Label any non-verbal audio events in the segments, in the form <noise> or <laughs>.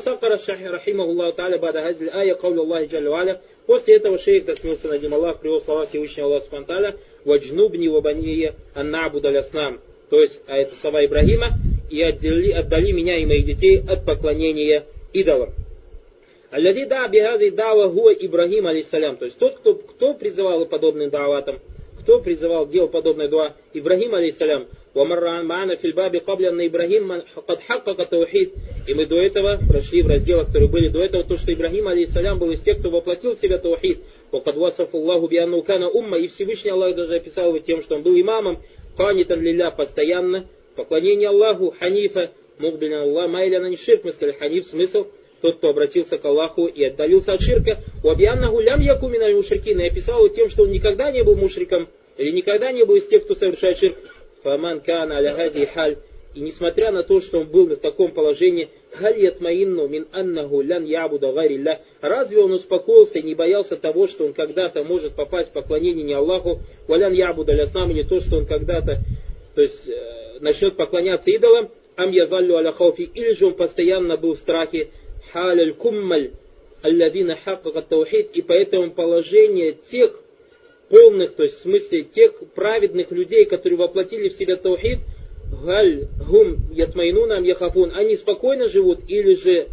Сумма сакара рахимахуллаху та'аля бада хазиль ая кавлю Аллахи джалю аля. После этого шейх, да смеется над ним Аллах, привел слова Всевышнего Аллаха Субтитры «Ваджнубни вабанье аннабу даляснам». То есть, а это слова Ибрагима, «И отдели, отдали меня и моих детей от поклонения идолам». Аллази да бихази дава хуа Ибрагим алейсалям. То есть тот, кто, кто призывал подобным даватам, кто призывал, делал подобное дуа Ибрагим алейсалям, ومر معنا في الباب قبل أن إبراهيم قد حقق التوحيد. И мы до этого прошли в разделах, которые были до этого, то, что Ибрагим, алейхиссалям, был из тех, кто воплотил в себя таухид. وقد وصف الله بأنه كان умма, и Всевышний Аллах даже описал его тем, что он был имамом, ханитан лилля, постоянно, поклонение Аллаху, ханифа, мугбилин Аллах, майля на ширк, мы сказали, ханиф, смысл, тот, кто обратился к Аллаху и отдалился от ширка, у Абьяннаху лям якумина мушрикина, и описал его тем, что он никогда не был мушриком, или никогда не был из тех, кто совершает ширк, Фаман кана аля халь. И несмотря на то, что он был в таком положении, халь ятмаинну мин аннаху лян ябуда гарилля. Разве он успокоился и не боялся того, что он когда-то может попасть в поклонение не Аллаху, валян ябуда ляснам, не то, что он когда-то то есть, э, начнет поклоняться идолам, ам язаллю аля хауфи, или же он постоянно был в страхе, халяль куммаль, алладина хакка таухид, и поэтому положение тех, полных, то есть в смысле тех праведных людей, которые воплотили в себя таухид, галь гум ятмайнунам яхафун, они спокойно живут или же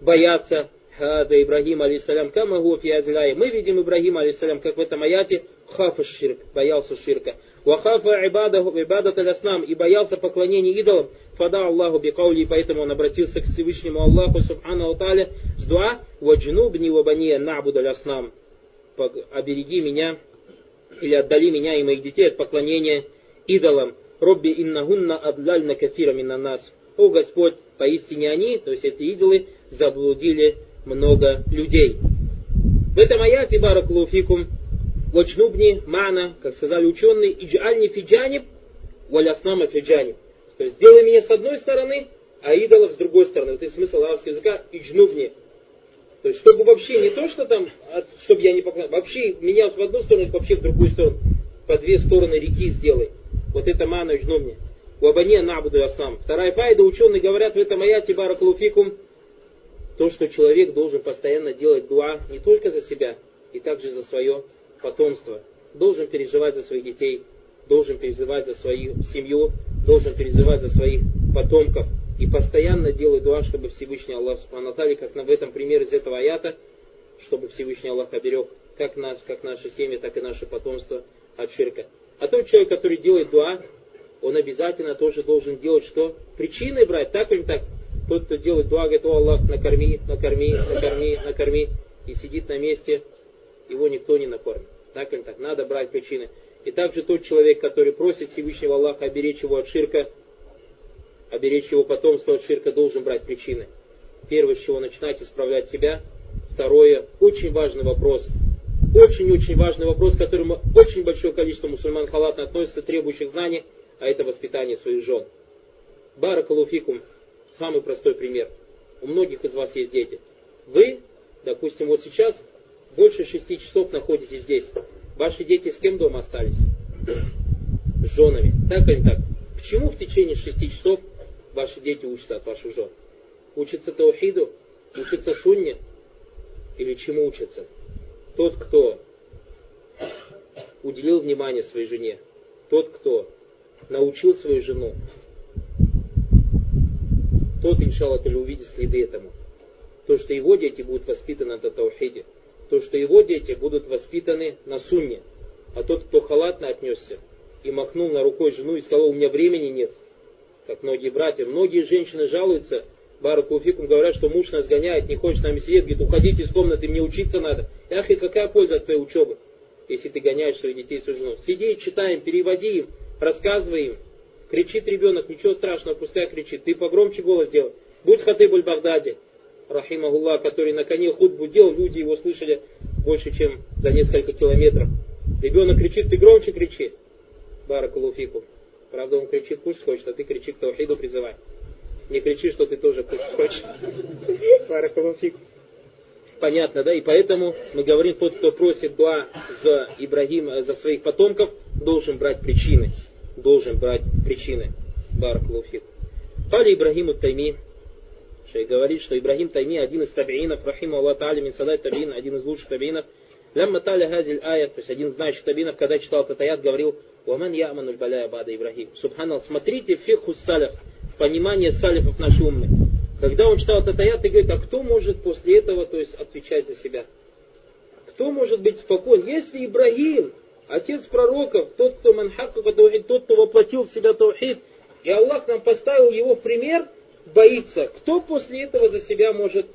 боятся Хада Ибрагим алейсалям камагу фиазляй. Мы видим Ибрагим алейсалям, как в этом аяте, хафа ширк, боялся ширка. Вахафа ибадат аляснам, и боялся поклонения идолам. Фада Аллаху бикаули, поэтому он обратился к Всевышнему Аллаху, субхану таля, с дуа, ваджнубни вабания набуд аляснам обереги меня или отдали меня и моих детей от поклонения идолам. Робби иннагунна адлальна кафира на нас. О Господь, поистине они, то есть эти идолы, заблудили много людей. В этом аяте баракулуфикум вачнубни мана, как сказали ученые, иджальни фиджаниб, валяснама фиджаниб. То есть сделай меня с одной стороны, а идолов с другой стороны. Вот это смысл арабского языка, иджнубни, то есть, чтобы вообще не то, что там, чтобы я не поклонялся, вообще меня в одну сторону, вообще в другую сторону. По две стороны реки сделай. Вот это мана жно мне. Уабане набуду аснам. Вторая файда, ученые говорят в этом аяте баракалуфикум, то, что человек должен постоянно делать дуа не только за себя, и также за свое потомство. Должен переживать за своих детей, должен переживать за свою семью, должен переживать за своих потомков и постоянно делай дуа, чтобы Всевышний Аллах Субхану как в этом примере из этого аята, чтобы Всевышний Аллах оберег как нас, как наши семьи, так и наше потомство от ширка. А тот человек, который делает дуа, он обязательно тоже должен делать что? Причиной брать, так или так? Тот, кто делает дуа, говорит, о Аллах, накорми, накорми, накорми, накорми, и сидит на месте, его никто не накормит. Так или так? Надо брать причины. И также тот человек, который просит Всевышнего Аллаха оберечь его от ширка, оберечь его потомство от ширка, должен брать причины. Первое, с чего начинать исправлять себя. Второе, очень важный вопрос. Очень-очень важный вопрос, к которому очень большое количество мусульман халатно относится, требующих знаний, а это воспитание своих жен. Баракалуфикум, самый простой пример. У многих из вас есть дети. Вы, допустим, вот сейчас больше шести часов находитесь здесь. Ваши дети с кем дома остались? С женами. Так или так? Почему в течение шести часов ваши дети учатся от ваших жен? Учатся таухиду, учатся сунне или чему учатся? Тот, кто уделил внимание своей жене, тот, кто научил свою жену, тот, иншаллах, или увидит следы этому. То, что его дети будут воспитаны на таухиде, то, что его дети будут воспитаны на сунне, а тот, кто халатно отнесся и махнул на рукой жену и сказал, у меня времени нет, как многие братья. Многие женщины жалуются, Баракуфикум говорят, что муж нас гоняет, не хочет с нами сидеть, говорит, уходите из комнаты, мне учиться надо. Ахи, какая польза от твоей учебы, если ты гоняешь своих детей и свою жену? Сиди, читаем, переводи им, рассказывай им. Кричит ребенок, ничего страшного, пускай кричит. Ты погромче голос делай. Будь хатыбуль Багдади, рахимахуллах, который на коне худбу делал, люди его слышали больше, чем за несколько километров. Ребенок кричит, ты громче кричи. Баракулуфикум. Правда, он кричит, кушать хочет, а ты кричи к Таухиду призывай. Не кричи, что ты тоже кушать хочешь. <laughs> Баракалуфик. Понятно, да? И поэтому мы говорим, тот, кто просит дуа за Ибрагима, за своих потомков, должен брать причины. Должен брать причины. Баракалуфик. Пали Ибрагиму Тайми, говорит, что Ибрагим Тайми, один из табиинов, рахима Аллах Та'аля, мин табиин, один из лучших табиинов, Лямма таля газиль аят, то есть один знающий табинов, когда читал этот аят, говорил, «Ваман ямануль балая бада Ибрагим». Субханал, смотрите фиху салиф, понимание салифов наши умные. Когда он читал этот аят, и говорит, а кто может после этого, то есть отвечать за себя? Кто может быть спокоен? Если Ибрагим, отец пророков, тот, кто манхакка таухид, тот, кто воплотил в себя таухид, и Аллах нам поставил его в пример, боится, кто после этого за себя может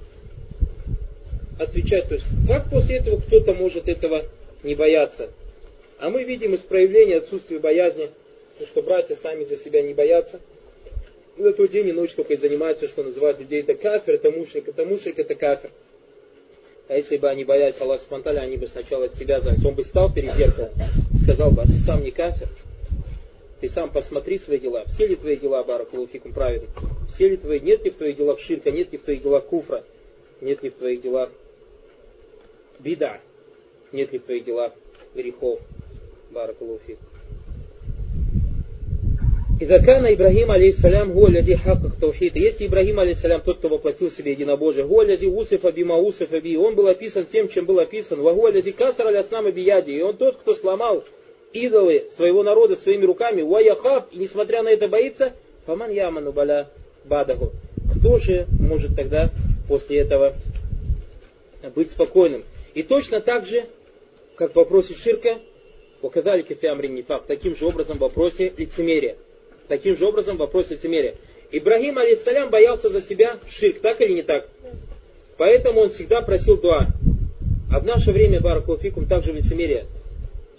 отвечать. То есть, как после этого кто-то может этого не бояться? А мы видим из проявления отсутствия боязни, что братья сами за себя не боятся. И на тот день и ночь только и занимаются, что называют людей это кафир, это мушрик, это мушрик, это кафир. А если бы они боялись Аллаха Субтитры, они бы сначала себя заняли. Он бы стал перед зеркалом сказал бы, а ты сам не кафир? Ты сам посмотри свои дела. Все ли твои дела, Баракулуфикум, праведны? Все ли твои, нет ли в твоих делах ширка, нет ли в твоих делах куфра, нет ли в твоих делах бида, нет ли в твоих делах грехов. Баракулуфи. Идакана Ибрагим алейхиссалям гуалязи хаках таухид. Если Ибрагим алейхиссалям тот, кто воплотил себе единобожие, гуалязи усифа бима усифа би, он был описан тем, чем был описан. Вагуалязи касар аляснама бияди. И он тот, кто сломал идолы своего народа своими руками. Ваяхаб, и несмотря на это боится, фаман яману баля бадаху. Кто же может тогда после этого быть спокойным? И точно так же, как в вопросе ширка, указали кефиамрин нифак, таким же образом в вопросе лицемерия. Таким же образом в вопросе лицемерия. Ибрагим, алейсалям, боялся за себя ширк, так или не так? Поэтому он всегда просил дуа. А в наше время, Баракулфикум, также лицемерие.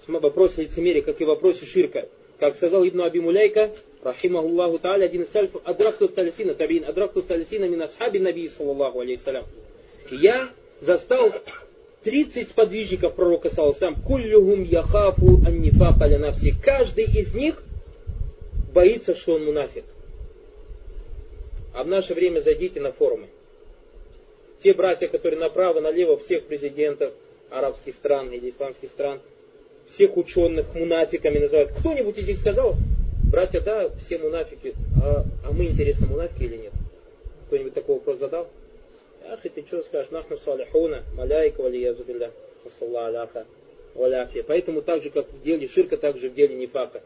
В лицемерия, как и в вопросе ширка. Как сказал Ибн Аби Муляйка, рахимахуллаху та'аля, один из сальфов, адракту талисина, табин, адракту талисина мин асхаби наби, саллаллаху алейхиссалям. Я застал 30 сподвижников пророка Саласам, куллюгум яхафу аннифака нафси. Каждый из них боится, что он мунафик. А в наше время зайдите на форумы. Те братья, которые направо, налево, всех президентов арабских стран или исламских стран, всех ученых мунафиками называют. Кто-нибудь из них сказал, братья, да, все мунафики, а, а мы, интересно, мунафики или нет? Кто-нибудь такой вопрос задал? Ахи, ты что скажешь? Нахну салихуна, маляйка, валиязу билля, ассалла аляха, валяфия. Поэтому так же, как в деле ширка, так же в деле нефака.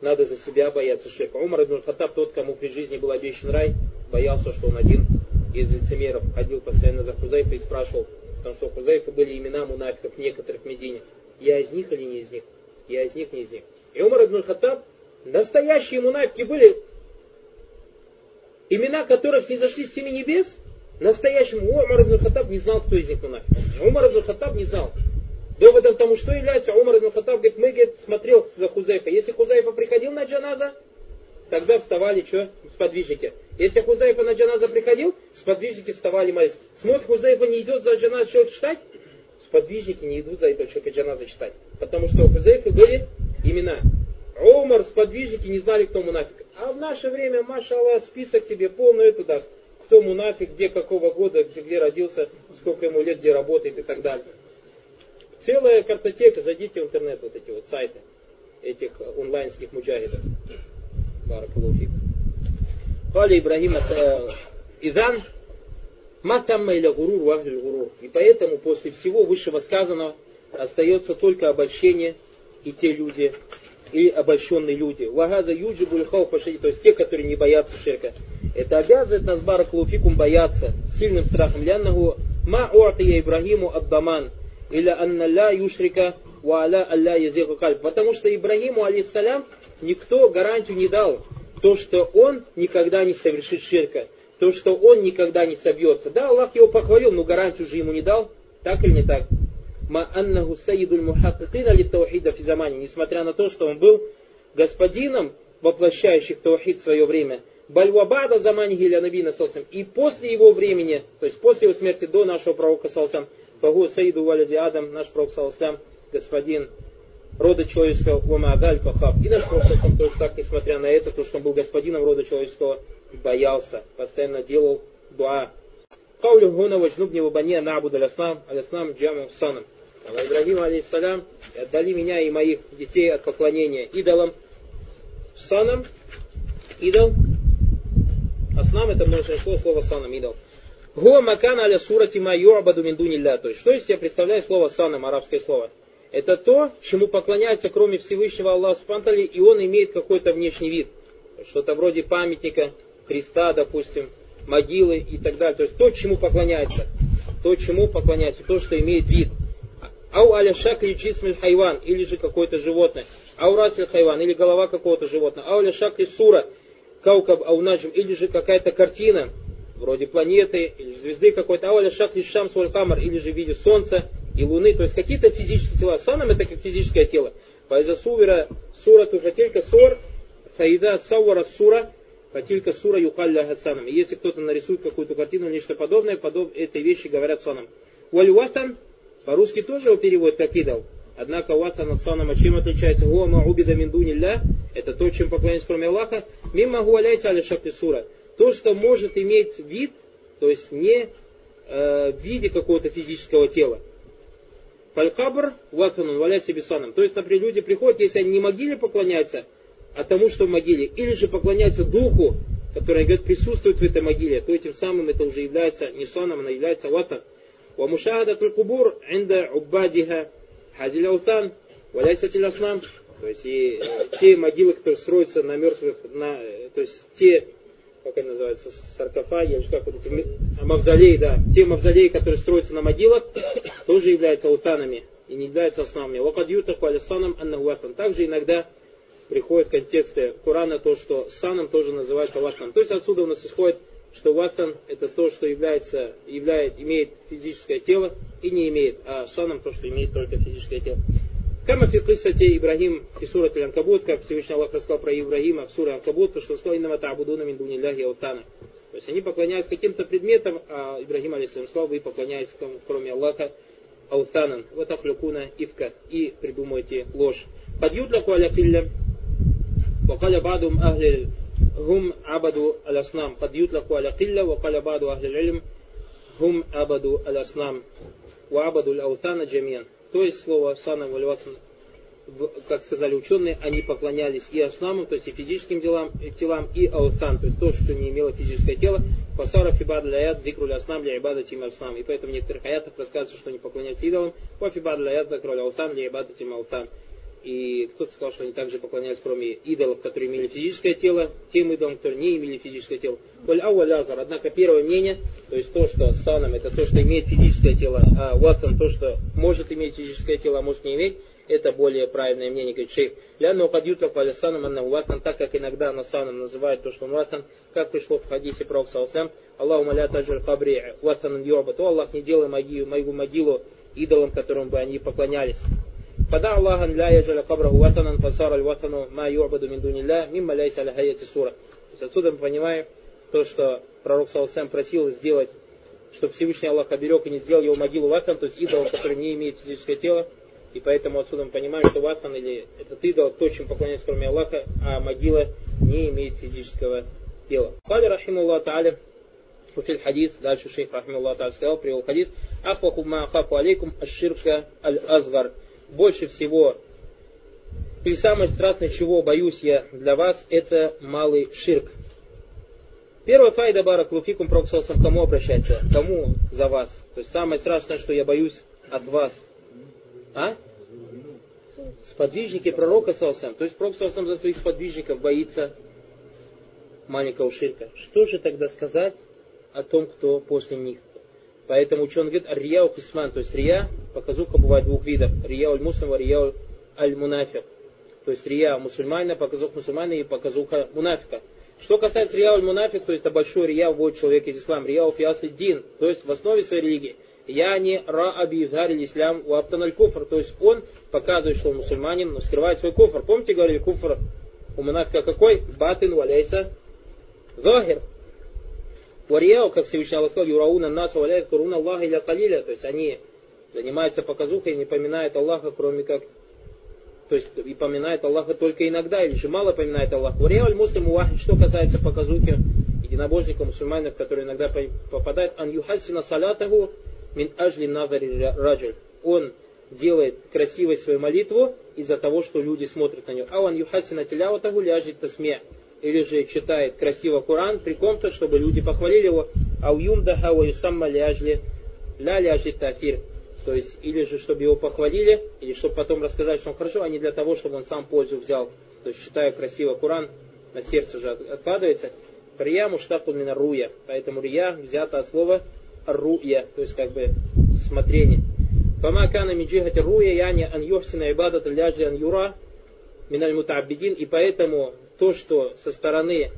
Надо за себя бояться ширка. Умар ибн Хаттаб, тот, кому при жизни был обещан рай, боялся, что он один из лицемеров ходил постоянно за Хузайфа и спрашивал, потому что у Хузайфа были имена мунафиков некоторых в Медине. Я из них или не из них? Я из них, не из них. И Умар ибн Хаттаб, настоящие мунафики были, имена которых низошли с семи небес, Настоящему Умар ибн Хаттаб не знал, кто из них мунафик. Умар ибн Хаттаб не знал. Доводом тому, что является, Умар ибн Хаттаб говорит, мы говорит, смотрел за Хузайфа. Если Хузайфа приходил на джаназа, тогда вставали что? Сподвижники. Если Хузайфа на джаназа приходил, сподвижники вставали молиться. Смотрит, Хузайфа не идет за джаназа человек читать, сподвижники не идут за этого человека джаназа читать. Потому что у Хузайфа были имена. Умар, сподвижники не знали, кто мунафик. А в наше время, машаллах, список тебе полный это даст кто мунафик, где какого года, где, где родился, сколько ему лет, где работает и так далее. Целая картотека, зайдите в интернет, вот эти вот сайты этих онлайнских муджахидов. Баракалуфик. Кали Ибрагим э, Идан Матамма или гурур вахлюль гурур. И поэтому после всего высшего сказанного остается только обольщение и те люди, и обольщенные люди. Вагаза юджибуль хауфаши, то есть те, которые не боятся ширка. Это обязывает нас баракулуфикум бояться сильным страхом. Ляннаху ма уатия Ибрагиму абдаман. Или анна ля юшрика ва аля алля язиху кальб. Потому что Ибрагиму, алейсалям, никто гарантию не дал. То, что он никогда не совершит ширка. То, что он никогда не собьется. Да, Аллах его похвалил, но гарантию же ему не дал. Так или не так? Ма аннаху сайидуль мухаккина ли таухида физамани. Несмотря на то, что он был господином воплощающих таухид в свое время – Бальвабада замани гиля набина салсам. И после его времени, то есть после его смерти до нашего пророка салсам, Фагу Саиду Валяди Адам, наш пророк салсам, господин рода человеческого, Вамадаль Кахаб. И наш пророк салсам тоже так, несмотря на это, то, что он был господином рода человеческого, боялся, постоянно делал дуа. Каулю гуна вачнубни вабани набуд аляснам, аляснам джаму санам. Ибрагим, алейхиссалям, отдали меня и моих детей от поклонения идолам. Санам, идол, Аснам это множественное число слова санам, идол. Гуа макан аля сурати ма ю'абаду мин дунилля. То есть, что из себя представляет слово санам, арабское слово? Это то, чему поклоняется кроме Всевышнего Аллаха Субтитры, и он имеет какой-то внешний вид. Что-то вроде памятника, креста, допустим, могилы и так далее. То есть то, чему поклоняется. То, чему поклоняется, то, что имеет вид. Ау аля шакли джисмиль хайван, или же какое-то животное. Ау расль хайван, или голова какого-то животного. Ау аля шакли сура, каукаб ау наджим, или же какая-то картина, вроде планеты, или звезды какой-то. Ау аля шакли валь камар, или же в виде солнца и луны. То есть какие-то физические тела. Санам это как физическое тело. Файза сувера сура туфатилька сор, фаида сауара сура, фатилька сура юхалля хасанам. И если кто-то нарисует какую-то картину нечто подобное, подоб, этой вещи говорят санам. Вальватан по-русски тоже его переводят как идол. Однако ватан от санама чем отличается? Гуа маубида миндунилля. Это то, чем поклоняется кроме Аллаха. Мимо гуаляйся аля сура. То, что может иметь вид, то есть не э, в виде какого-то физического тела. Фалькабр ватанун валяйся бисаном. То есть, например, люди приходят, если они не могиле поклоняются, а тому, что в могиле, или же поклоняются духу, который, говорит, присутствует в этой могиле, то этим самым это уже является не саном, она является ватан. ومشاهدة القبور عند عبادها هذه الأوثان وليست الأصنام то есть и э, те могилы, которые строятся на мертвых, на, э, то есть те, как они называются, саркофаги, или как вот эти, мавзолеи, да, те мавзолеи, которые строятся на могилах, тоже являются аутанами и не являются основными. Вакад ютаху алисанам аннахуатан. Также иногда приходит в Корана то, что саном тоже называется ватан. То есть отсюда у нас исходит что ватан это то, что является, являет, имеет физическое тело и не имеет, а саном то, что имеет только физическое тело. Кама фи Ибрагим и сурат Анкабут, как Всевышний Аллах рассказал про Ибрагима в суре Анкабут, то что он сказал, иннама та'будуна мин дуниляхи аутана. То есть они поклоняются каким-то предметам, а Ибрагим алейсалам сказал, вы поклоняетесь кроме Аллаха аутанан, вот ахлюкуна ивка, и придумаете ложь. Подъютлаху аля килля, وقال بعضهم أهل هم عبدوا الأصنام قد يطلق على قلة وقال بعض أهل العلم هم عبدوا الأصنام وعبدوا الأوثان جميعا то есть слово сана валивасан как сказали ученые, они поклонялись и основам, то есть и физическим делам, и телам, и аутан, то есть то, что не имело физическое тело. Фасара фибад лаят дикруль аснам для ибада тим аснам. И поэтому в некоторых аятах рассказывается, что они поклоняются идолам. Фафибад лаят дикруль аутан для ибада тим аутан. И кто-то сказал, что они также поклонялись, кроме идолов, которые имели физическое тело, тем идолам, которые не имели физическое тело. Однако первое мнение, то есть то, что саном это то, что имеет физическое тело, а ватан то, что может иметь физическое тело, а может не иметь, это более правильное мнение, говорит шейх. Ляну кадюта палисаном анна ватан, так как иногда насаном называют то, что он ватан, как пришло в хадисе про Саласлям, Аллаху маля таджир кабри ватан йоба, то Аллах не делай мою, мою могилу идолом, которым бы они поклонялись. فدع الله أن لا يجعل قبره وطنا فصار الوطن ما يعبد من دون الله مما ليس على هيئة السورة. Отсюда мы понимаем то, что пророк Салсам просил сделать, чтобы Всевышний Аллах оберег и не сделал его могилу ватан, то есть идолом, который не имеет физическое тело. И поэтому отсюда мы понимаем, что ватан или этот идол, то, чем поклоняется кроме Аллаха, а могила не имеет физического тела. Кали рахиму Аллах Та'аля, وفي الحديث дальше шейх رحمه الله تعالى сказал, привел хадис, أخوكم ما أخاف عليكم الشرك الأصغر больше всего и самое страстное, чего боюсь я для вас, это малый ширк. Первая файда барак луфикум проксалсам кому обращается? Кому за вас? То есть самое страшное, что я боюсь от вас. А? Сподвижники пророка Салсам. То есть пророк Салсам за своих сподвижников боится маленького ширка. Что же тогда сказать о том, кто после них? Поэтому ученый говорит, рия кисман, то есть рия, показуха бывает двух видов. Рия аль муслим, рия аль мунафик. То есть рия мусульманина, показуха мусульманина и показуха мунафика. Что касается рия аль мунафик, то есть это большой рия вводит человек из ислама. Рия фиасли дин, то есть в основе своей религии. Я не ра аби изгариль ислам у аль куфр, то есть он показывает, что он мусульманин, но скрывает свой куфр. Помните, говорили, куфр у мунафика какой? Батин валяйса захир. Варияу, как Всевышний Аллах сказал, юрауна нас валяет куруна Аллаха или калиля, то есть они занимаются показухой и не поминают Аллаха, кроме как то есть и поминает Аллаха только иногда, или же мало поминает Аллаха. Вариаль муслим что касается показухи единобожника, мусульманов, которые иногда попадают, ан юхасина салятаху мин ажли назари раджуль. Он делает красивой свою молитву из-за того, что люди смотрят на него. А он юхасина теляватаху ляжет тасме или же читает красиво Коран, при ком-то, чтобы люди похвалили его, а уюмдаха ва юсамма ляжли, ля ляжли тафир. То есть, или же, чтобы его похвалили, или чтобы потом рассказать, что он хорошо, а не для того, чтобы он сам пользу взял. То есть, читая красиво Коран, на сердце же откладывается. Рия муштаку мина руя. Поэтому рия взята от слова руя, то есть как бы смотрение. Фама кана миджихати руя яни ан йохсина ибадат ляжи ан юра миналь мутабидин. И поэтому то, что со стороны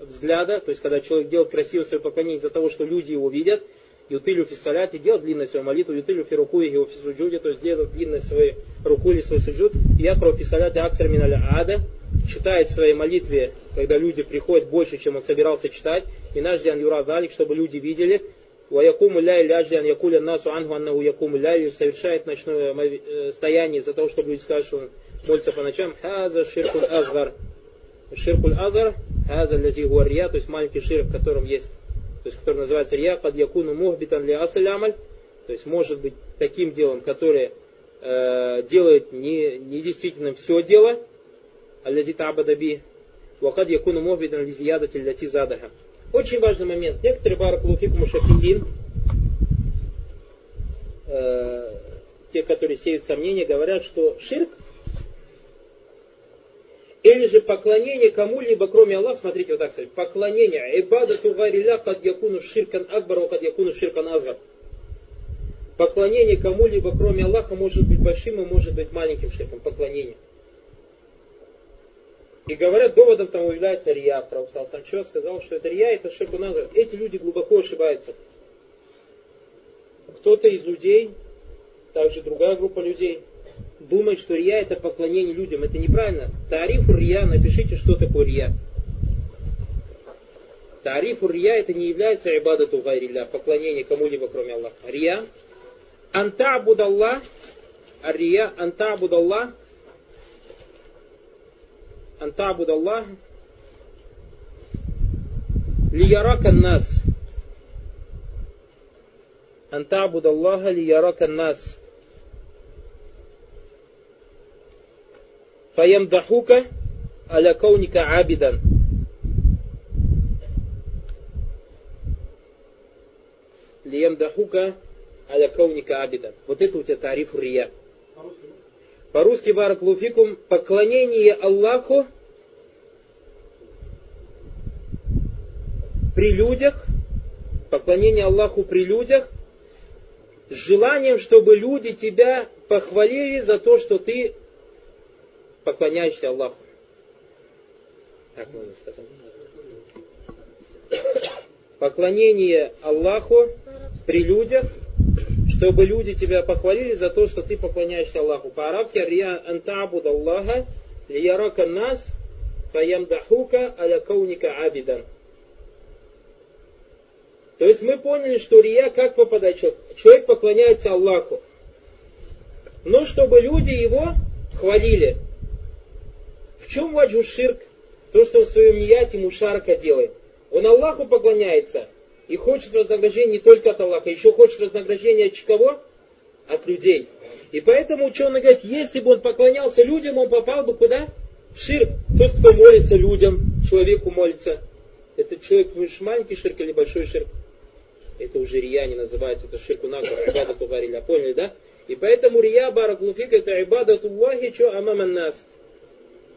взгляда, то есть когда человек делает красиво свое поклонение из-за того, что люди его видят, ютылю фиссаляте, делает длинную свою молитву, ютылю фируку его фисуджуде, то есть делает длинную свою руку или свой суджуд, я про фиссаляте аксар миналя ада, читает в своей молитве, когда люди приходят больше, чем он собирался читать, и наш диан юра далик, чтобы люди видели, Ваякуму ля ляжи ан якуля насу ангу аннаху якуму ля совершает ночное э, стояние за того, чтобы люди сказали, что он молится по ночам. Хаза ширкуль азгар. Ширкуль азгар, хаза лязи гуарья, то есть маленький ширк, в котором есть, то есть который называется рия, под якуну мухбитан ли асалямаль, то есть может быть таким делом, которое э, делает не, недействительным все дело, аллази табадаби, вакад якуну мухбитан ли зиядати ляти задаха. Очень важный момент. Некоторые баракулуфику мушафидин, э, те, которые сеют сомнения, говорят, что ширк или же поклонение кому-либо, кроме Аллаха, смотрите, вот так сказать, поклонение, ибадату гайриля кад якуну ширкан акбар, кад якуну ширкан азгар. Поклонение кому-либо, кроме Аллаха, может быть большим и может быть маленьким ширком, поклонение. И говорят, доводом тому является Рия. Пророк Санчо сказал, что это Рия, это ширку назар. Эти люди глубоко ошибаются. Кто-то из людей, также другая группа людей, думает, что рия это поклонение людям. Это неправильно. Тариф рия, напишите, что такое рия. Тариф рия это не является ибадату гайриля, поклонение кому-либо кроме Аллаха. Рия. Анта Абудаллах. А рия. Анта Абудаллах. Анта Абудаллах. Лиярака нас. Анта Абудаллаха лиярака нас. фаямдахука аля абидан. Лиямдахука аля абидан. Вот это у тебя тариф рия. По-русски бараклуфикум поклонение Аллаху при людях, поклонение Аллаху при людях, с желанием, чтобы люди тебя похвалили за то, что ты поклоняешься Аллаху. Так можно сказать. Поклонение Аллаху при людях чтобы люди тебя похвалили за то, что ты поклоняешься Аллаху. По-арабски «Рия антабуд Аллаха лиярака нас фаямдахука аля кауника абидан». То есть мы поняли, что рия как попадает человек? Человек поклоняется Аллаху. Но чтобы люди его хвалили. Чем ваджу ширк? То, что в своем нияте мушарка делает. Он Аллаху поклоняется – и хочет вознаграждения не только от Аллаха, еще хочет вознаграждения от кого? От людей. И поэтому ученый говорит, если бы он поклонялся людям, он попал бы куда? В ширк. Тот, кто молится людям, человеку молится. Это человек маленький ширк или большой ширк? Это уже рия не называется, это ширку нагар, ибадату гариля. Поняли, да? И поэтому рия баракулуфик это ибадату Аллахи, что амаман нас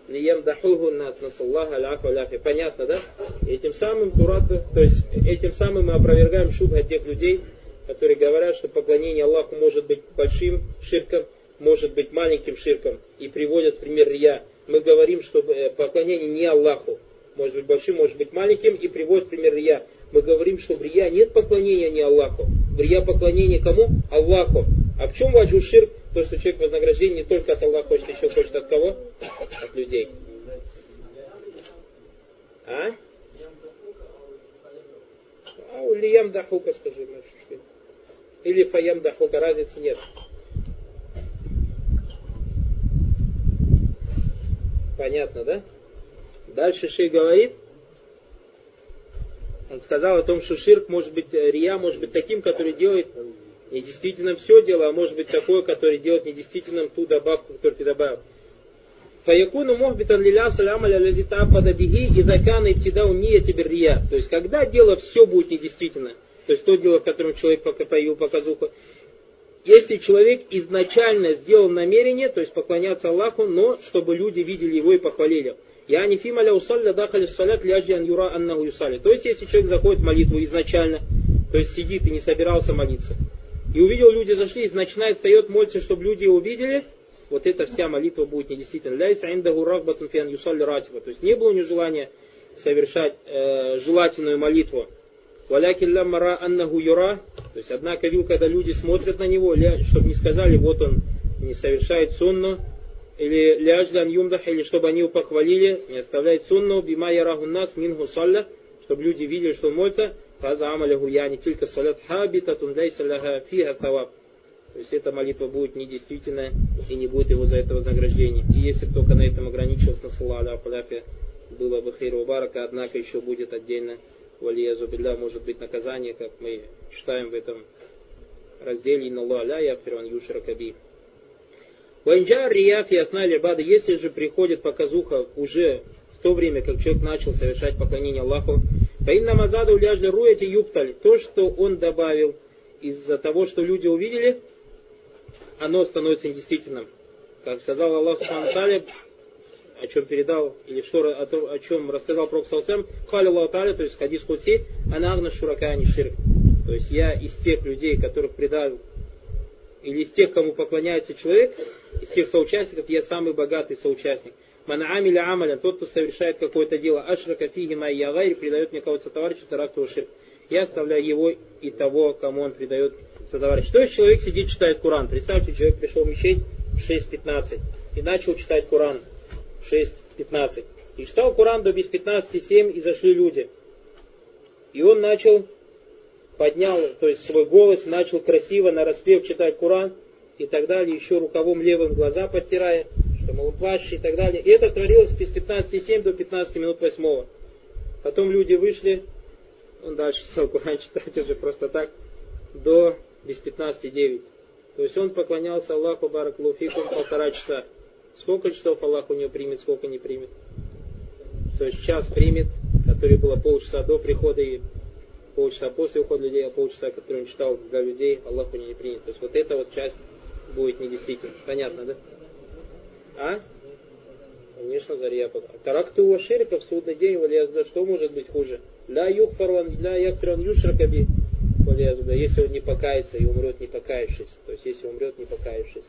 лиямдахуху нас насаллаха аляфа аляфи. Понятно, да? И этим самым Турата, то есть этим самым мы опровергаем шубха тех людей, которые говорят, что поклонение Аллаху может быть большим ширком, может быть маленьким ширком, и приводят пример Рия. Мы говорим, что э, поклонение не Аллаху, может быть большим, может быть маленьким, и приводят пример Рия. Мы говорим, что в Рия нет поклонения не Аллаху. В Рия поклонение кому? Аллаху. А в чем ваджу ширк? То, что человек вознаграждение не только от Аллаха хочет, еще хочет от кого? От людей. А? А у Лиям Дахука скажи, Или Фаям Дахука, разницы нет. Понятно, да? Дальше Шей говорит, он сказал о том, что ширк может быть, э, рия может быть таким, который делает недействительным все дело, а может быть такое, которое делает недействительным ту добавку, которую ты добавил. Фаякуну мохбитан лиля салямаля лазита падабихи и закана ибтидау ния тиберрия. То есть, когда дело все будет недействительно, то есть то дело, в котором человек пока появил показуху, если человек изначально сделал намерение, то есть поклоняться Аллаху, но чтобы люди видели его и похвалили. Я не фималя усалля дахали салят ан юра аннаху юсали. То есть, если человек заходит в молитву изначально, то есть сидит и не собирался молиться, и увидел, люди зашли, и начинает, встает, молиться, чтобы люди увидели, вот эта вся молитва будет недействительна. Ляйса. То есть не было у него желания совершать э, желательную молитву. То есть, однако видел, когда люди смотрят на него, чтобы не сказали, вот он не совершает сунну, или ляждан юмдах, или чтобы они его похвалили, не оставляет сунну, бима яраху нас салля, чтобы люди видели, что он молится, фаза амаляху яни тилька салят хабитатун лейса фиха таваб. То есть эта молитва будет недействительная и не будет его за это вознаграждения. И если только на этом ограничился, на салаля халяфе, было бы хейру барака, однако еще будет отдельно валия зубилля, может быть наказание, как мы читаем в этом разделе «Инна ля яфирван юшра каби». Ванджа рияф ясна либада, если же приходит показуха уже в то время, как человек начал совершать поклонение Аллаху, Фаинна мазаду ляжли руяти юпталь, то, что он добавил из-за того, что люди увидели, оно становится недействительным. Как сказал Аллах Субхану о чем передал, или что, о, том, о чем рассказал Пророк Салсам, Хали Аллаху то есть хадис Кудси, анагна шурака не ширк. То есть я из тех людей, которых предал, или из тех, кому поклоняется человек, из тех соучастников, я самый богатый соучастник. Манаамиля амалян, тот, кто совершает какое-то дело, ашрака фиги май ягайр, предает мне кого-то товарища, таракту ширк. Я оставляю его и того, кому он предает товарищ. То есть человек сидит, читает Коран. Представьте, человек пришел в мечеть в 6.15 и начал читать Коран в 6.15. И читал Коран до без 15.7 и зашли люди. И он начал, поднял, то есть свой голос, начал красиво на распев читать Коран и так далее, еще рукавом левым глаза подтирая, плачет и так далее. И это творилось без 15.7 до 15 минут 8. Потом люди вышли, он дальше стал Коран читать уже просто так, до без 15,9. То есть он поклонялся Аллаху Бараклуфикум полтора часа. Сколько часов Аллах у него примет, сколько не примет. То есть час примет, который было полчаса до прихода и полчаса после ухода людей, а полчаса, который он читал для людей, Аллах у него не примет. То есть вот эта вот часть будет недействительна. Понятно, да? А? Конечно, Зарья. Таракту у ширка в судный день, валиязда, что может быть хуже? Ля юхфарван, ля яхтран юшракаби если он не покается и умрет не покаявшись. То есть если умрет не покаявшись.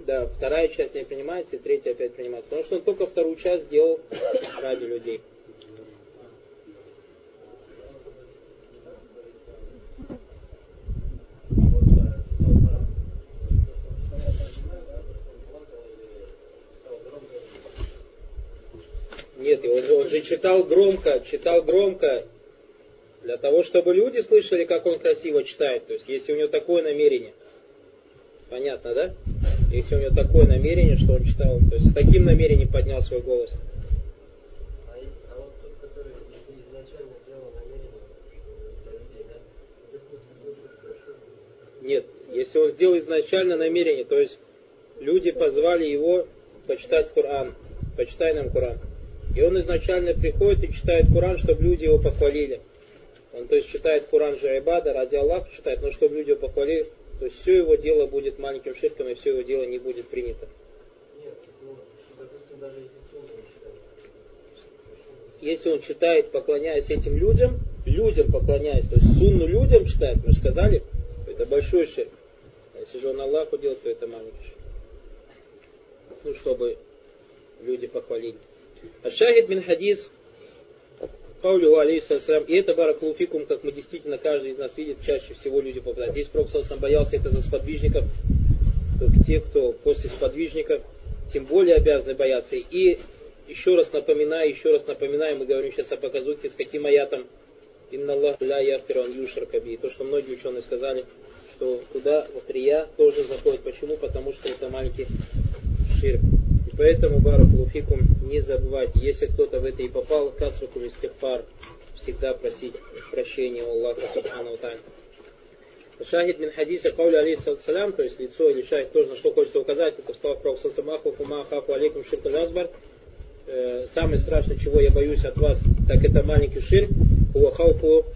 Да, вторая часть не принимается, и третья опять принимается. Потому что он только вторую часть сделал ради людей. Нет, он же, он же читал громко, читал громко, для того, чтобы люди слышали, как он красиво читает. То есть, если у него такое намерение. Понятно, да? Если у него такое намерение, что он читал, то есть с таким намерением поднял свой голос. А Нет, если он сделал изначально намерение, то есть люди позвали его почитать Коран, почитай нам Коран. И он изначально приходит и читает Коран, чтобы люди его похвалили. Он то есть читает Куран же Айбада, ради Аллаха читает, но чтобы люди похвалили, то есть все его дело будет маленьким ширком, и все его дело не будет принято. Нет, ну, допустим, даже если он читает, поклоняясь этим людям, людям поклоняясь, то есть сунну людям читает, мы же сказали, это большой ширк. А если же он Аллаху делает, то это маленький ширк. Ну, чтобы люди похвалили. А шахид мин хадис Каулю алейхиссалам, и это баракулуфикум, как мы действительно каждый из нас видит, чаще всего люди попадают. Здесь Пророк сам боялся это за сподвижников, те, кто после сподвижников, тем более обязаны бояться. И еще раз напоминаю, еще раз напоминаю, мы говорим сейчас о показухе, с каким аятом Инна Аллах ля яфиран юшар каби. То, что многие ученые сказали, что туда, в рия, тоже заходит. Почему? Потому что это маленький ширк. Поэтому, Баракулуфикум, не забывайте, если кто-то в это и попал, касрату пар, всегда просить прощения у Аллаха Субхану Тань. Шахид мин хадиса кауля алейхиссалям, то есть лицо или шахид тоже на что хочется указать, это в словах Пророка Самаху, Фума, Хафу, Алейкум, Ширк, Азбар. Э, самое страшное, чего я боюсь от вас, так это маленький ширк, у Хауфу,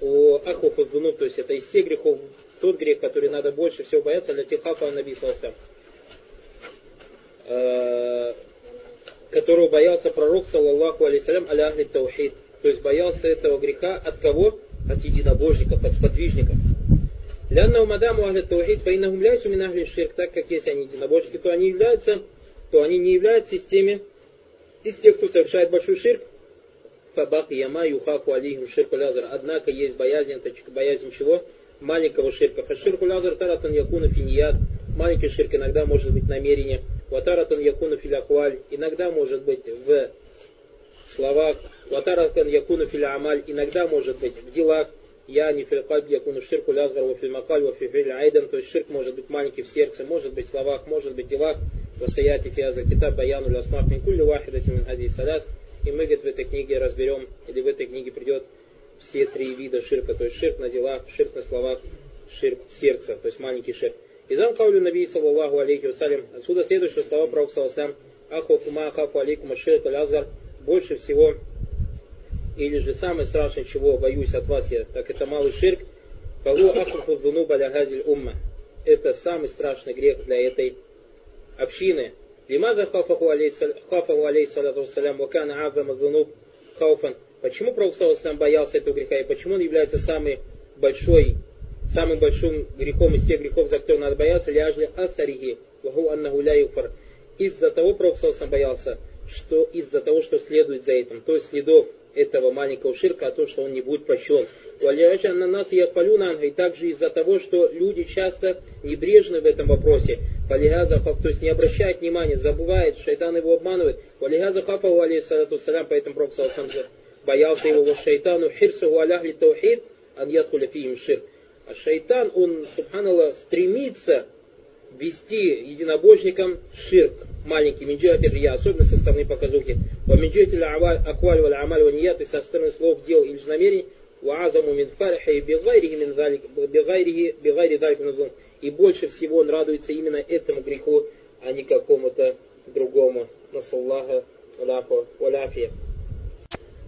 у Ахуфу то есть это из всех грехов тот грех, который надо больше всего бояться, для Тихафа Наби Саласам, которого боялся пророк, саллаллаху алейсалям, аля ахли таухид, то есть боялся этого греха от кого? От единобожников, от сподвижников. Лянна мадаму ахли таухид, фаиннахум ляйсу мин ахли ширк, так как если они единобожники, то они являются, то они не являются из теми, из тех, кто совершает большой ширк, фабак яма юхафу алейхим ширк лазар. Однако есть боязнь, это боязнь чего? Маленького ширка. Фаширку лазар таратан якуна финият. Маленький ширк иногда может быть намерение. Ватаратан якуна филякваль. Иногда может быть в словах. Ватаратан якуна филямаль. Иногда может быть в делах. Я не филкальб якуну ширку лязгар во фильмакаль во айден. То есть ширк может быть маленький в сердце, может быть в словах, может быть в делах. Васаяти фиаза китаб баяну лясмах мин кулли вахидати мин хади саляс. И мы, говорит, в этой книге разберем, или в этой книге придет все три вида ширка. То есть ширк на делах, ширк на словах, ширк в сердце. То есть маленький ширк. И дан каулю Наби саллаллаху алейхи вассалям. Отсюда следующее слова пророка саллаллаху Аху фума ахафу алейкум аширк аль Больше всего или же самое страшное, чего боюсь от вас я, так это малый ширк, Фалу ахуфу дунуб газиль умма. Это самый страшный грех для этой общины. Лимаза хафаху алейхиссалату вассалям вакана азама дунуб хауфан. Почему Пророк Саласалам боялся этого греха и почему он является самый большой, самым большим грехом из тех грехов, за которые надо бояться, ляжли аттарихи, ваху аннаху ля Из-за того Пророк боялся, что из-за того, что следует за этим, то есть следов этого маленького ширка, а то, что он не будет прощен. на нас хвалю и также из-за того, что люди часто небрежны в этом вопросе. Валихаза то есть не обращает внимания, забывает, шайтан его обманывает. Валихаза хафаху алейхиссалату салям, поэтому Пророк боялся его шайтану хирсаху аляхли таухид, ан ядхуля фихим ширк. А шайтан, он, субханаллах, стремится вести единобожникам ширк, маленький минджиатель я, особенно со стороны показухи, ва минджиатель акваль валь амаль ваньят, и со стороны слов, дел или же намерений, ва азаму мин фархи бигайрихи мин бигайрихи, бигайри залик. И больше всего он радуется именно этому греху, а не какому-то другому. Насаллаха, аляху, аляфия.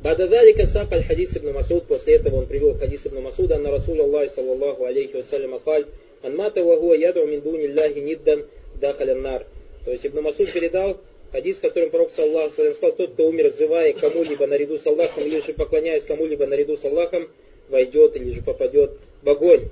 Бададалика сак аль хадис ибн Масуд, после этого он привел хадис ибн Масуда, на Расул Аллах саллаллаху алейхи вассалям акаль, анмата вахуа яду мин дуни Аллахи ниддан дахалян нар. То есть Ибн Масуд передал хадис, в котором пророк Саллаху сказал, тот, кто умер, взывая кому-либо наряду с Аллахом, или же поклоняясь кому-либо наряду с Аллахом, войдет или же попадет в огонь.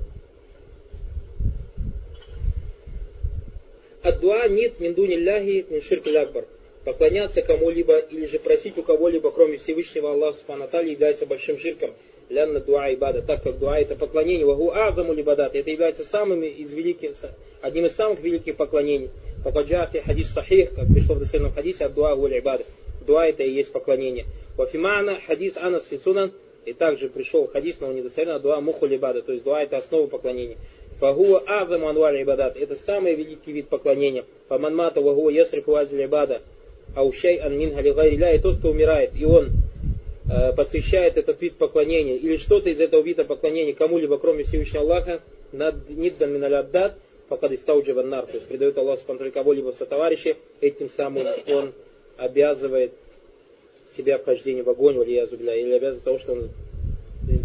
Аддуа нит миндуни ляхи мин ширк лякбар. Поклоняться кому-либо или же просить у кого-либо, кроме Всевышнего Аллаха Субхану является большим ширком. Лянна дуа и бада, так как дуа это поклонение, вагу азаму либадат, это является самым из великих, одним из самых великих поклонений. Факаджа фи хадис сахих, как пришло в достоверном хадисе, от дуа гуль ибады. Дуа это и есть поклонение. Вафимана хадис анас фисунан, и также пришел хадис, но недостоверно, дуа муху либада, то есть дуа это основа поклонения. Фагуа азаму анваль ибадат, это самый великий вид поклонения. Фаманмата вагуа ясрифу азиль ибада, аушай ан мин и тот, кто умирает, и он э, посвящает этот вид поклонения, или что-то из этого вида поклонения кому-либо, кроме Всевышнего Аллаха, над ниддан миналяддат, пока дистауджива нар, то есть придает Аллах контроль кого-либо в сотоварищи, этим самым он обязывает себя вхождение в огонь, валиязубля, или обязывает того, что он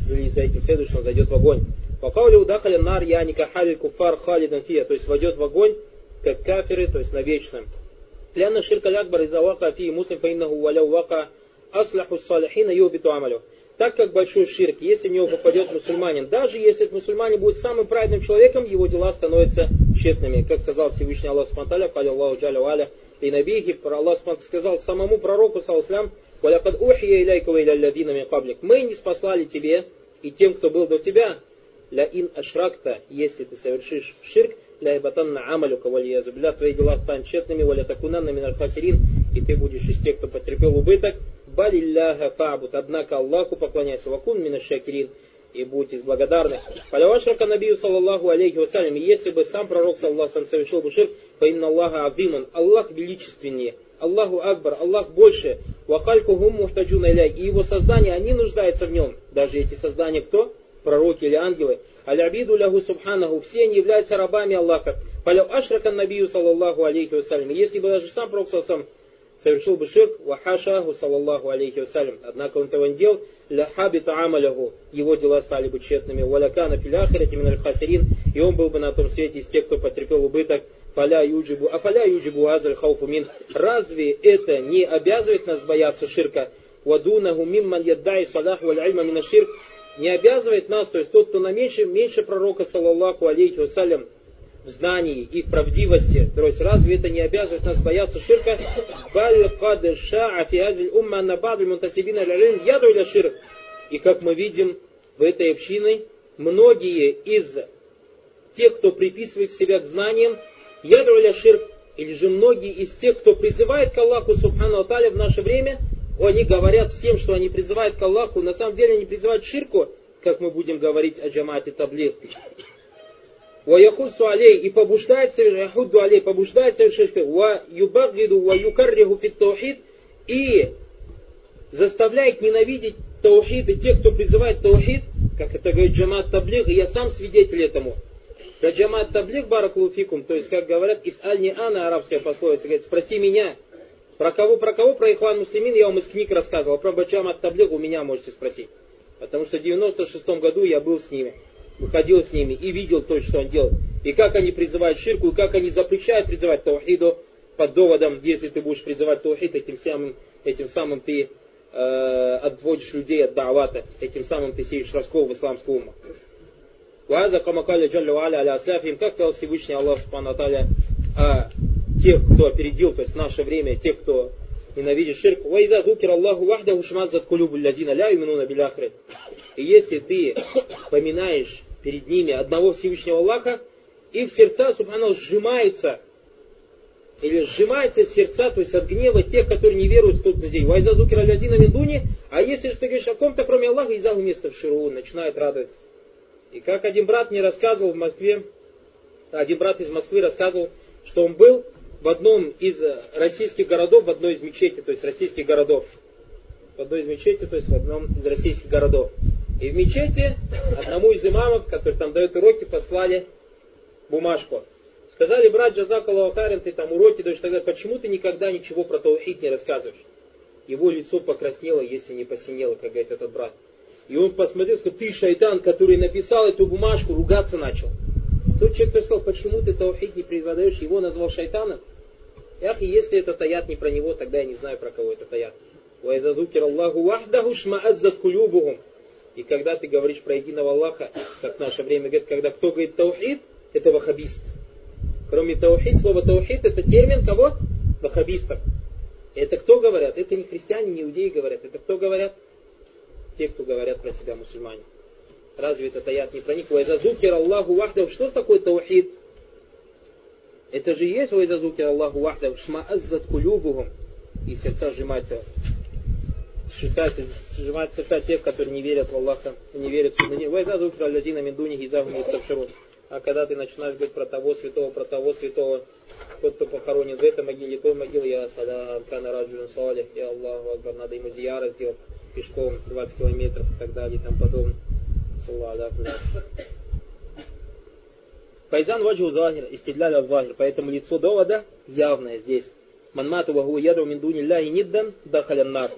за этим следует, что он зайдет в огонь. Покаули удахаля нар я никахали куфар халидан фия, то есть войдет в огонь, как кафиры, то есть навечно. Ляна ширка лякбар из вака фи муслим фаиннаху валяу вака аслаху салихина юбиту амалю так как большой ширк, если в него попадет мусульманин, даже если этот мусульманин будет самым праведным человеком, его дела становятся тщетными. Как сказал Всевышний Аллах Субтитры, Кали Аллаху Джаля Валя, и Набихи, Аллах сказал самому пророку, саллаху «Валякад ухия иляйка ва илялядина каблик». Мы не спаслали тебе и тем, кто был до тебя. Ля ин ашракта, если ты совершишь ширк, ля ибатанна амалюка валиязубля, твои дела станут тщетными, валя такунанна миналь хасирин, и ты будешь из тех, кто потерпел убыток, Балилляха фабут, однако Аллаху поклоняйся, вакун мина шакирин, и будь из благодарных. Палявашрака набию саллаллаху алейхи вассалям, если бы сам пророк саллаллаху совершил бы ширк, по инна Аллаха адиман, Аллах величественнее, Аллаху Акбар, Аллах больше, вахальку гум мухтаджуна и его создания, они нуждаются в нем. Даже эти создания кто? Пророки или ангелы. Аль-абиду лягу субханаху, все они являются рабами Аллаха. Фаляв ашракан набию саллаллаху алейхи вассалям. Если бы даже сам Пророк сам совершил бы ширк, вахашаху саллаллаху алейхи вассалям. Однако он этого не делал, ля хабита его дела стали бы тщетными, валякана филяхирати миналь хасирин, и он был бы на том свете из тех, кто потерпел убыток, фаля юджибу, а фаля юджибу азаль хауфу мин. Разве это не обязывает нас бояться ширка? Вадунаху мимман яддай салах валь альма мина ширк. Не обязывает нас, то есть тот, кто на меньше, меньше пророка, саллаллаху алейхи вассалям, в знании и в правдивости. То есть разве это не обязывает нас бояться ширка? И как мы видим в этой общине, многие из тех, кто приписывает себя к знаниям, ядруля ширк, или же многие из тех, кто призывает к Аллаху Субхану Аталя в наше время, они говорят всем, что они призывают к Аллаху, на самом деле они призывают к ширку, как мы будем говорить о джамате таблих. Ваяхусу алей и побуждает Яхудду алей, побуждает совершенство, ва юбагиду, ва юкарриху фит таухид и заставляет ненавидеть таухид и тех, кто призывает таухид, как это говорит джамат таблих, и я сам свидетель этому. Про джамат таблих баракулуфикум, то есть, как говорят, из аль не ана арабская пословица, говорит, спроси меня, про кого, про кого, про Ихван Муслимин я вам из книг рассказывал, про Джамат Таблиг у меня можете спросить. Потому что в 96 году я был с ними выходил с ними и видел то, что он делал. И как они призывают ширку, и как они запрещают призывать таухиду под доводом, если ты будешь призывать таухид, этим самым, этим самым ты э, отводишь людей от даавата, этим самым ты сеешь раскол в исламскую уму. Ваза камакаля джалля ва'аля аля асляфим, как сказал Всевышний Аллах Субхану о тех, кто опередил, то есть наше время, тех, кто ненавидит ширк. Вайда зукир Аллаху вахдаху шмаззат кулюбу лязина ля юминуна биляхрет. И если ты поминаешь перед ними одного Всевышнего Аллаха, их сердца, субхану, сжимаются, или сжимаются сердца, то есть от гнева тех, которые не веруют в тот день. Вайзазуки ралязина миндуни, а если же ты говоришь о ком-то, кроме Аллаха, изаху место в ширу, начинает радоваться. И как один брат мне рассказывал в Москве, один брат из Москвы рассказывал, что он был в одном из российских городов, в одной из мечетей, то есть российских городов. В одной из мечетей, то есть в одном из российских городов. И в мечети одному из имамов, который там дает уроки, послали бумажку. Сказали, брат Джазак Аллахарин, ты там уроки даешь, тогда почему ты никогда ничего про таухид не рассказываешь? Его лицо покраснело, если не посинело, как говорит этот брат. И он посмотрел, сказал, ты шайтан, который написал эту бумажку, ругаться начал. Тот человек, сказал, почему ты таухид не преподаешь, его назвал шайтаном. Ах, и если это таят не про него, тогда я не знаю, про кого это таят. И когда ты говоришь про единого Аллаха, как в наше время говорит, когда кто говорит таухид, это ваххабист. Кроме таухид, слово таухид это термин кого? Ваххабистов. Это кто говорят? Это не христиане, не иудеи говорят. Это кто говорят? Те, кто говорят про себя мусульмане. Разве это таят не проник? Вайзазукер Аллаху вахдав. Что такое таухид? Это же есть вайзазукер Аллаху вахдав. Шмааззат кулюбухум. И сердца сжимаются считается, сжимает сердца тех, которые не верят в Аллаха, не верят в судный Вайзаду кралязина миндуни гизаву миставширут. А когда ты начинаешь говорить про того святого, про того святого, тот, кто похоронен в этой могиле, той могиле, я сада Кана Раджун Салих, я Аллаху Акбар, надо ему зияра сделать пешком 20 километров и так далее и тому подобное. Файзан ваджу захир, истидляля захир, поэтому лицо довода явное здесь. Манмату вагу яду миндуни ляхи ниддан дахалян нар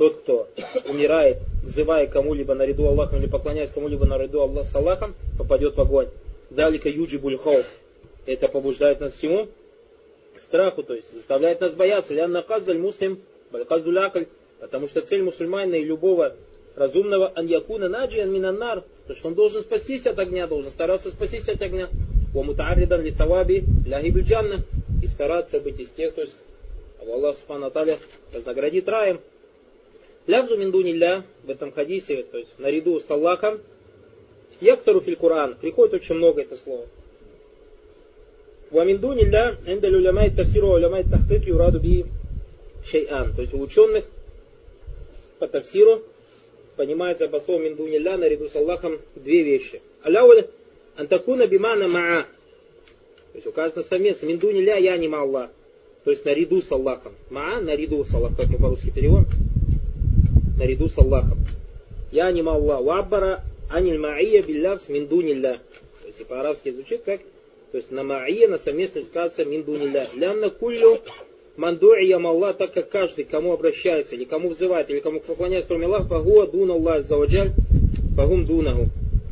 тот, кто умирает, взывая кому-либо наряду Аллахом или поклоняясь кому-либо наряду Аллах с Аллахом, попадет в огонь. Далика юджи бульхов. Это побуждает нас к чему? К страху, то есть заставляет нас бояться. Лян наказдаль муслим, бальказдулякль. Потому что цель мусульманина и любого разумного аньякуна наджиан минаннар, то что он должен спастись от огня, должен стараться спастись от огня. Вамутааридан ли таваби ляхибуль джанна. И стараться быть из тех, то есть Аллах Субхану вознаградит раем. Лявзу миндунилля в этом хадисе, то есть наряду с Аллахом, яктору филь Куран, приходит очень много это слово. Ваминдунилля, эндаль улямай тафсиру улямай тахтык юраду би шейан. То есть у ученых по тафсиру понимается по слову миндунилля наряду с Аллахом две вещи. Аляуль антакуна бимана маа. То есть указано совместно. Миндунилля я не Аллах. То есть наряду с Аллахом. Маа наряду с Аллахом, как мы по-русски переводим наряду с Аллахом. Я не Аллах. Ваббара Аниль ма'ия биллявс миндунилля. То есть по-арабски звучит как, то есть на ма'ия, на совместность сказаться миндунилля. Лянна куллю манду'ия Аллах, так как каждый, кому обращается, или кому взывает, или кому поклоняется, кроме Аллаха, фагуа дун Аллах заваджаль, фагум дунаху.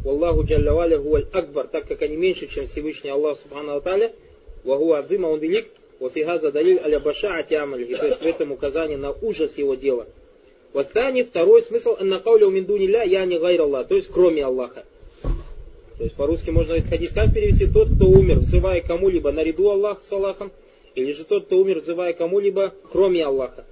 Аллаху джалля валя хуаль акбар, так как они меньше, чем Всевышний Аллах Субхану Аталя, вагу адзима, он велик, Вафигаза далиль аля башаати амалихи, то есть в этом указание на ужас его дела. Вот тани, второй смысл, аннакауля у миндуниля, я не гайр Аллах, то есть кроме Аллаха. То есть по-русски можно хадис как перевести? Тот, кто умер, взывая кому-либо наряду Аллаха с Аллахом, или же тот, кто умер, взывая кому-либо, кроме Аллаха.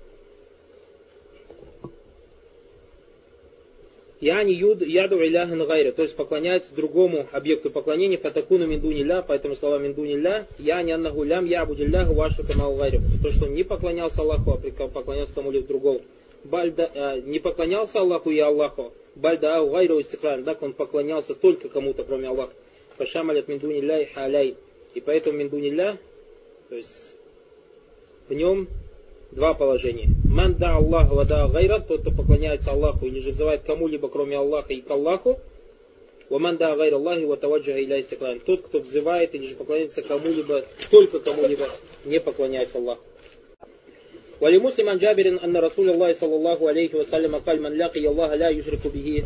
Яни юд яду иляхан гайра, то есть поклоняется другому объекту поклонения, фатакуну миндунилля, поэтому слова миндунилля, я не аннаху лям я будилляху вашу камау гайру. То, что он не поклонялся Аллаху, а поклонялся кому-либо другому. Бальда, а, не поклонялся Аллаху и Аллаху, бальда ау гайру истиклан, так он поклонялся только кому-то, кроме Аллаха. Фашамалят миндунилля и халяй. И поэтому миндунилля, то есть в нем два положения. Ман да Аллах вада гайра, тот, кто поклоняется Аллаху или же взывает кому-либо, кроме Аллаха и к Аллаху. Ваман да гайра Аллахи ватаваджага иля истаклан. Тот, кто взывает или же поклоняется кому-либо, только кому-либо, не поклоняется Аллаху. ولمسلم عن جابر أن رسول الله صلى الله عليه وسلم قال من لقي الله لا يشرك به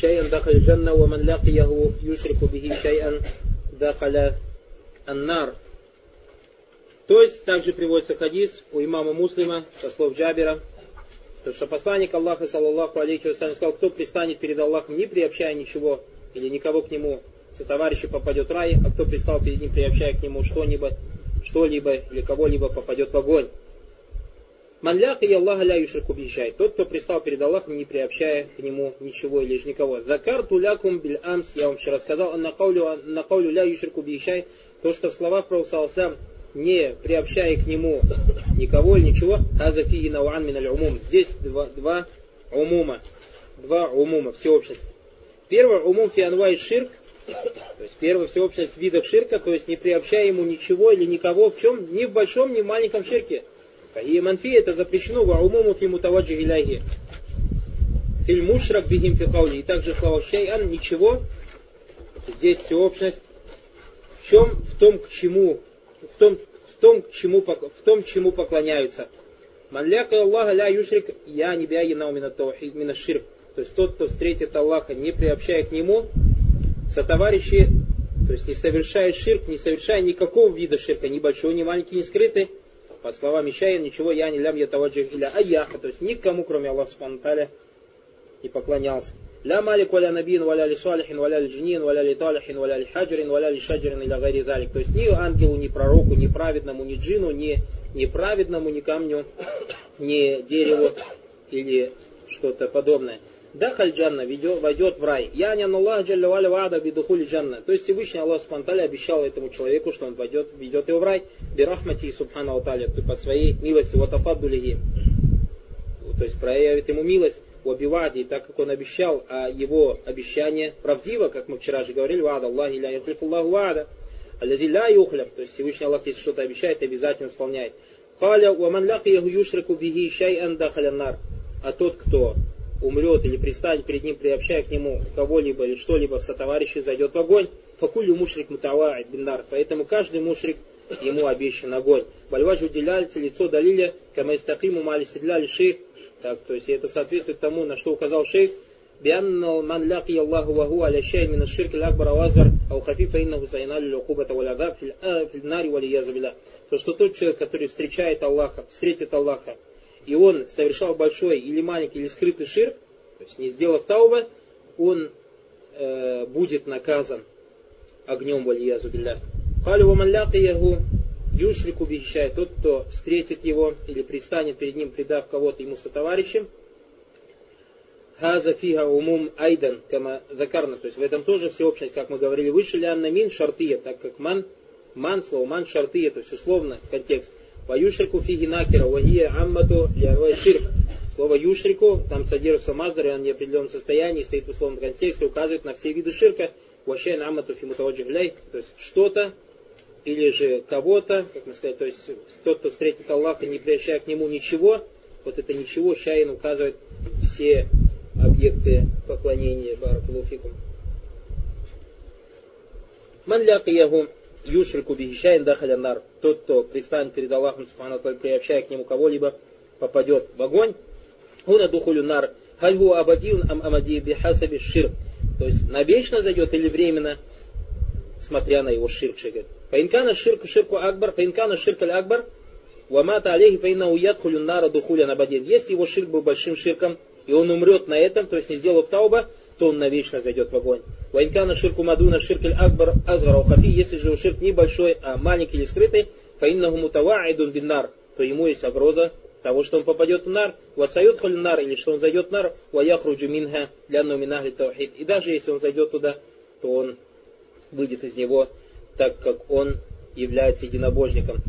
شيئا دخل الجنة ومن لقيه يشرك به شيئا دخل النار то есть также приводится хадис у имама Муслима со слов Джабера, то, что посланник Аллаха, саллаллаху алейхи вассалям, сказал, кто пристанет перед Аллахом, не приобщая ничего или никого к нему, со товарища попадет в рай, а кто пристал перед ним, приобщая к нему что-либо, что-либо или кого-либо попадет в огонь. Манляк и Аллаха ля юшрику бихишай. Тот, кто пристал перед Аллахом, не приобщая к нему ничего или же никого. Закар тулякум биль амс, я вам вчера сказал, на каулю ля юшрику бихишай, то, что в словах Пророка не приобщая к нему никого или ничего, азафиги науан миналь умум. Здесь два, два умума, два умума, всеобщность. Первое, умум фианва и ширк, то есть первая всеобщность видов ширка, то есть не приобщая ему ничего или никого в чем, ни в большом, ни в маленьком ширке. И манфи это запрещено, ва умуму фи мутаваджи иляхи. Фильм мушрак бигим фи И также слова шейан, ничего. Здесь всеобщность. В чем? В том, к чему в том, в том, чему, в том, чему поклоняются. Манляка Аллаха ля юшрик, я не бия янау мина ширк. То есть тот, кто встретит Аллаха, не приобщая к нему, сотоварищи, то есть не совершая ширк, не совершая никакого вида ширка, ни большого, ни маленького, ни скрытый, по словам Ишая, ничего я не лям я таваджих иля аяха, то есть никому, кроме Аллаха Субхану не поклонялся. لا малик валя набин, валя ли салихин, валя ли джинин, валя ли талихин, валя ли хаджрин, валя ли шаджрин или гари залик. То есть ни ангелу, ни пророку, ни праведному, ни джину, ни неправедному, ни камню, ни дереву или что-то подобное. Дахаль джанна войдет в рай. Я не Аллах джаллавали вада бидухули джанна. То есть Всевышний Аллах спонтали обещал этому человеку, что он войдет, ведет его в рай. Бирахмати и субхана алталя, по своей милости, вот ватафаддулихи. То есть проявит ему милость в Абиваде, так как он обещал, а его обещание правдиво, как мы вчера же говорили, вада Аллахи ля юхлиф Аллаху вада, аллази ля юхлиф, то есть Всевышний Аллах, если что-то обещает, обязательно исполняет. Каля уаман лакияху юшрику биги шай'ан дахаляннар. А тот, кто умрет или пристанет перед ним, приобщая к нему кого-либо или что-либо в сотоварищи, зайдет в огонь. Факулю мушрик мутаваид биннар. Поэтому каждый мушрик ему обещан огонь. Бальваж уделяется лицо далиля, камайстакиму мали седляли шейх, так, то есть это соответствует тому, на что указал шейх, بأن من لقي الله وهو على شيء من الشرك الأكبر أو أصغر أو خفيف فإنه سينال العقوبة والعذاب في النار والعياذ بالله. То, что тот человек, который встречает Аллаха, встретит Аллаха, и он совершал большой или маленький или скрытый ширк, то есть не сделав тауба, он э, будет наказан огнем валиязу билля. قال ومن لقيه Юшрику бихищай, тот, кто встретит его или пристанет перед ним, предав кого-то ему сотоварищем, Хаза фига умум айдан, кама закарна. То есть в этом тоже всеобщность, как мы говорили выше, лянна мин шартия, так как ман, ман слово, ман шартия, то есть условно контекст. По юшрику фиги накера, вагия аммату лярвай ширк. Слово юшрику, там содержится маздар, он в неопределенном состоянии, стоит в условном контексте, указывает на все виды ширка. Ващай аммату фимутаваджигляй, то есть что-то, или же кого-то, как мы сказали, то есть тот, кто встретит Аллаха, не приобщая к нему ничего, вот это ничего, Шаин указывает все объекты поклонения Баракулуфикум. Ман лякияху юшрику бихищайн дахаля Тот, кто пристанет перед Аллахом, приобщая к нему кого-либо, попадет в огонь. Хуна духулю нар. Хальгу абадиун ам амади бихасаби ширк. То есть навечно зайдет или временно, смотря на его ширк. Фаинкана ширку ширку акбар, фаинкана ширк аль акбар, вамата алейхи фаинна уядхулю нара духуля набадин. Если его ширк был большим ширком, и он умрет на этом, то есть не сделав тауба, то он навечно зайдет в огонь. Вайнкана ширку мадуна ширкель акбар азгара хафи, если же ширк небольшой, а маленький или скрытый, фаиннаху мутаваидун биннар, то ему есть угроза того, что он попадет в нар, васают нар, или что он зайдет в нар, ваяхруджу минха ляну минахли таухид. И даже если он зайдет туда, то он выйдет из него, так как он является единобожником.